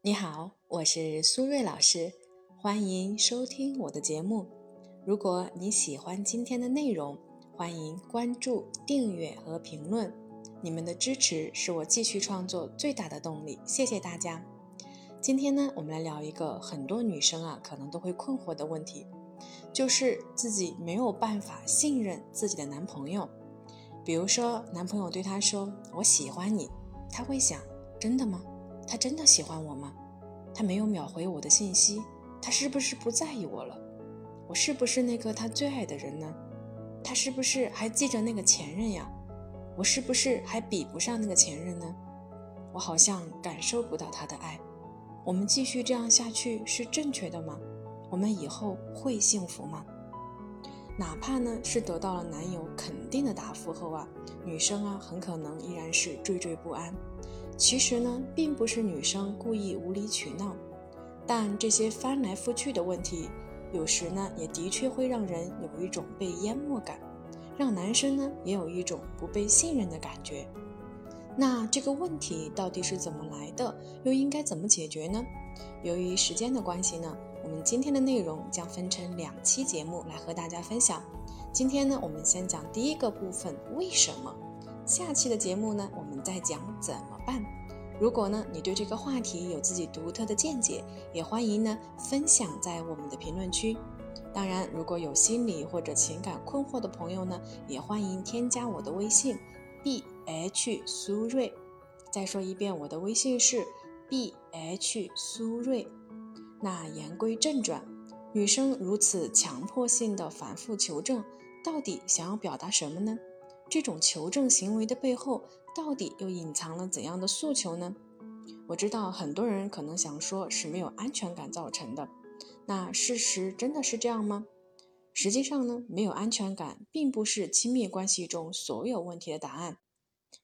你好，我是苏瑞老师，欢迎收听我的节目。如果你喜欢今天的内容，欢迎关注、订阅和评论。你们的支持是我继续创作最大的动力，谢谢大家。今天呢，我们来聊一个很多女生啊可能都会困惑的问题，就是自己没有办法信任自己的男朋友。比如说，男朋友对她说：“我喜欢你”，她会想：“真的吗？”他真的喜欢我吗？他没有秒回我的信息，他是不是不在意我了？我是不是那个他最爱的人呢？他是不是还记着那个前任呀？我是不是还比不上那个前任呢？我好像感受不到他的爱。我们继续这样下去是正确的吗？我们以后会幸福吗？哪怕呢是得到了男友肯定的答复后啊，女生啊很可能依然是惴惴不安。其实呢，并不是女生故意无理取闹，但这些翻来覆去的问题，有时呢，也的确会让人有一种被淹没感，让男生呢也有一种不被信任的感觉。那这个问题到底是怎么来的，又应该怎么解决呢？由于时间的关系呢，我们今天的内容将分成两期节目来和大家分享。今天呢，我们先讲第一个部分，为什么？下期的节目呢，我们再讲怎么办。如果呢，你对这个话题有自己独特的见解，也欢迎呢分享在我们的评论区。当然，如果有心理或者情感困惑的朋友呢，也欢迎添加我的微信 b h 苏瑞。再说一遍，我的微信是 b h 苏瑞。那言归正传，女生如此强迫性的反复求证，到底想要表达什么呢？这种求证行为的背后，到底又隐藏了怎样的诉求呢？我知道很多人可能想说是没有安全感造成的，那事实真的是这样吗？实际上呢，没有安全感并不是亲密关系中所有问题的答案。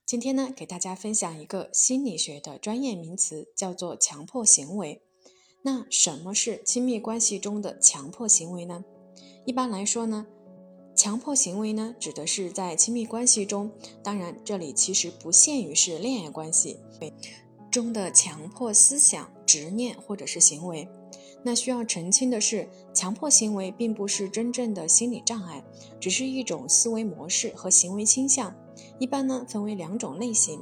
今天呢，给大家分享一个心理学的专业名词，叫做强迫行为。那什么是亲密关系中的强迫行为呢？一般来说呢。强迫行为呢，指的是在亲密关系中，当然这里其实不限于是恋爱关系中的强迫思想、执念或者是行为。那需要澄清的是，强迫行为并不是真正的心理障碍，只是一种思维模式和行为倾向。一般呢分为两种类型，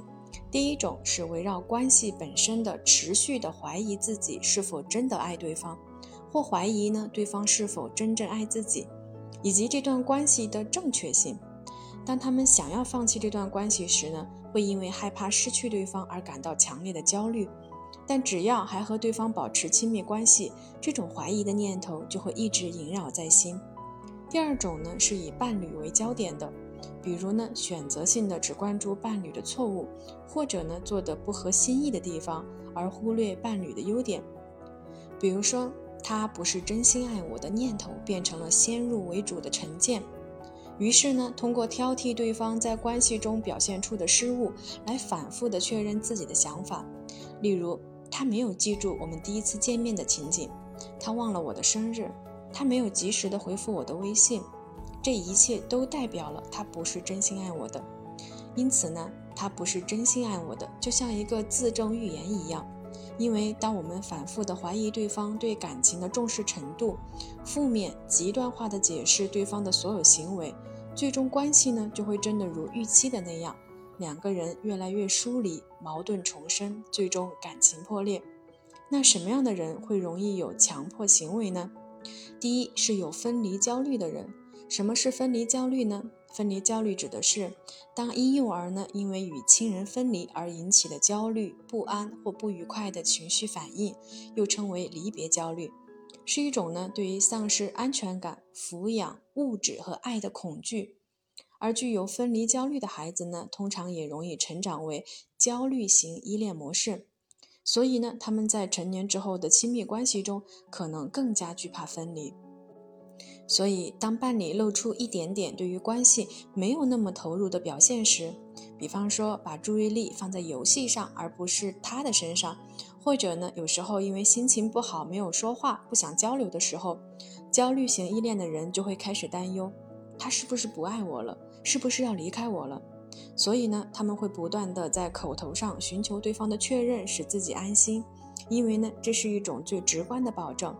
第一种是围绕关系本身的持续的怀疑自己是否真的爱对方，或怀疑呢对方是否真正爱自己。以及这段关系的正确性。当他们想要放弃这段关系时呢，会因为害怕失去对方而感到强烈的焦虑。但只要还和对方保持亲密关系，这种怀疑的念头就会一直萦绕在心。第二种呢，是以伴侣为焦点的，比如呢，选择性的只关注伴侣的错误，或者呢，做的不合心意的地方，而忽略伴侣的优点。比如说。他不是真心爱我的念头变成了先入为主的成见，于是呢，通过挑剔对方在关系中表现出的失误，来反复的确认自己的想法。例如，他没有记住我们第一次见面的情景，他忘了我的生日，他没有及时的回复我的微信，这一切都代表了他不是真心爱我的。因此呢，他不是真心爱我的，就像一个自证预言一样。因为当我们反复的怀疑对方对感情的重视程度，负面极端化的解释对方的所有行为，最终关系呢就会真的如预期的那样，两个人越来越疏离，矛盾重生，最终感情破裂。那什么样的人会容易有强迫行为呢？第一是有分离焦虑的人。什么是分离焦虑呢？分离焦虑指的是，当婴幼儿呢因为与亲人分离而引起的焦虑、不安或不愉快的情绪反应，又称为离别焦虑，是一种呢对于丧失安全感、抚养、物质和爱的恐惧。而具有分离焦虑的孩子呢，通常也容易成长为焦虑型依恋模式，所以呢，他们在成年之后的亲密关系中，可能更加惧怕分离。所以，当伴侣露出一点点对于关系没有那么投入的表现时，比方说把注意力放在游戏上而不是他的身上，或者呢，有时候因为心情不好没有说话、不想交流的时候，焦虑型依恋的人就会开始担忧，他是不是不爱我了，是不是要离开我了？所以呢，他们会不断的在口头上寻求对方的确认，使自己安心。因为呢，这是一种最直观的保证。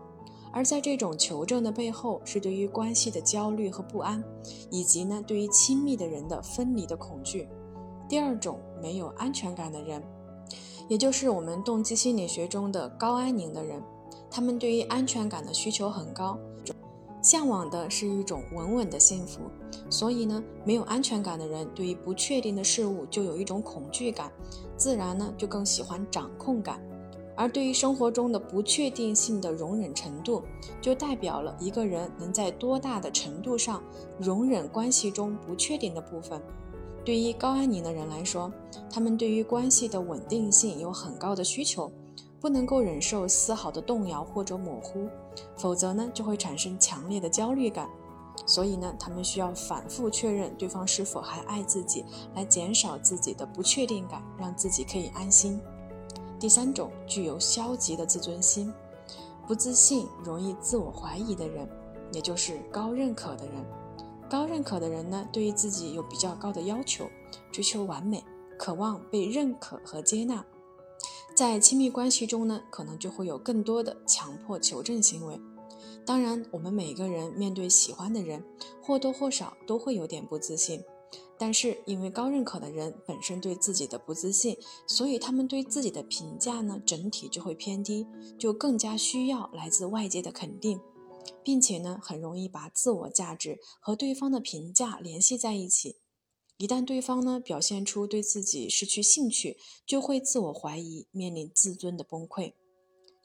而在这种求证的背后，是对于关系的焦虑和不安，以及呢，对于亲密的人的分离的恐惧。第二种没有安全感的人，也就是我们动机心理学中的高安宁的人，他们对于安全感的需求很高，向往的是一种稳稳的幸福。所以呢，没有安全感的人，对于不确定的事物就有一种恐惧感，自然呢，就更喜欢掌控感。而对于生活中的不确定性的容忍程度，就代表了一个人能在多大的程度上容忍关系中不确定的部分。对于高安宁的人来说，他们对于关系的稳定性有很高的需求，不能够忍受丝毫的动摇或者模糊，否则呢就会产生强烈的焦虑感。所以呢，他们需要反复确认对方是否还爱自己，来减少自己的不确定感，让自己可以安心。第三种具有消极的自尊心、不自信、容易自我怀疑的人，也就是高认可的人。高认可的人呢，对于自己有比较高的要求，追求完美，渴望被认可和接纳。在亲密关系中呢，可能就会有更多的强迫求证行为。当然，我们每个人面对喜欢的人，或多或少都会有点不自信。但是，因为高认可的人本身对自己的不自信，所以他们对自己的评价呢，整体就会偏低，就更加需要来自外界的肯定，并且呢，很容易把自我价值和对方的评价联系在一起。一旦对方呢表现出对自己失去兴趣，就会自我怀疑，面临自尊的崩溃。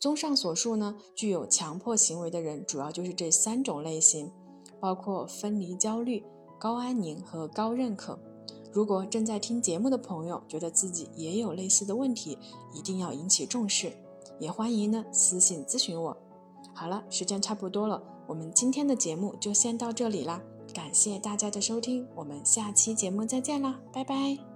综上所述呢，具有强迫行为的人主要就是这三种类型，包括分离焦虑。高安宁和高认可。如果正在听节目的朋友觉得自己也有类似的问题，一定要引起重视，也欢迎呢私信咨询我。好了，时间差不多了，我们今天的节目就先到这里啦，感谢大家的收听，我们下期节目再见啦，拜拜。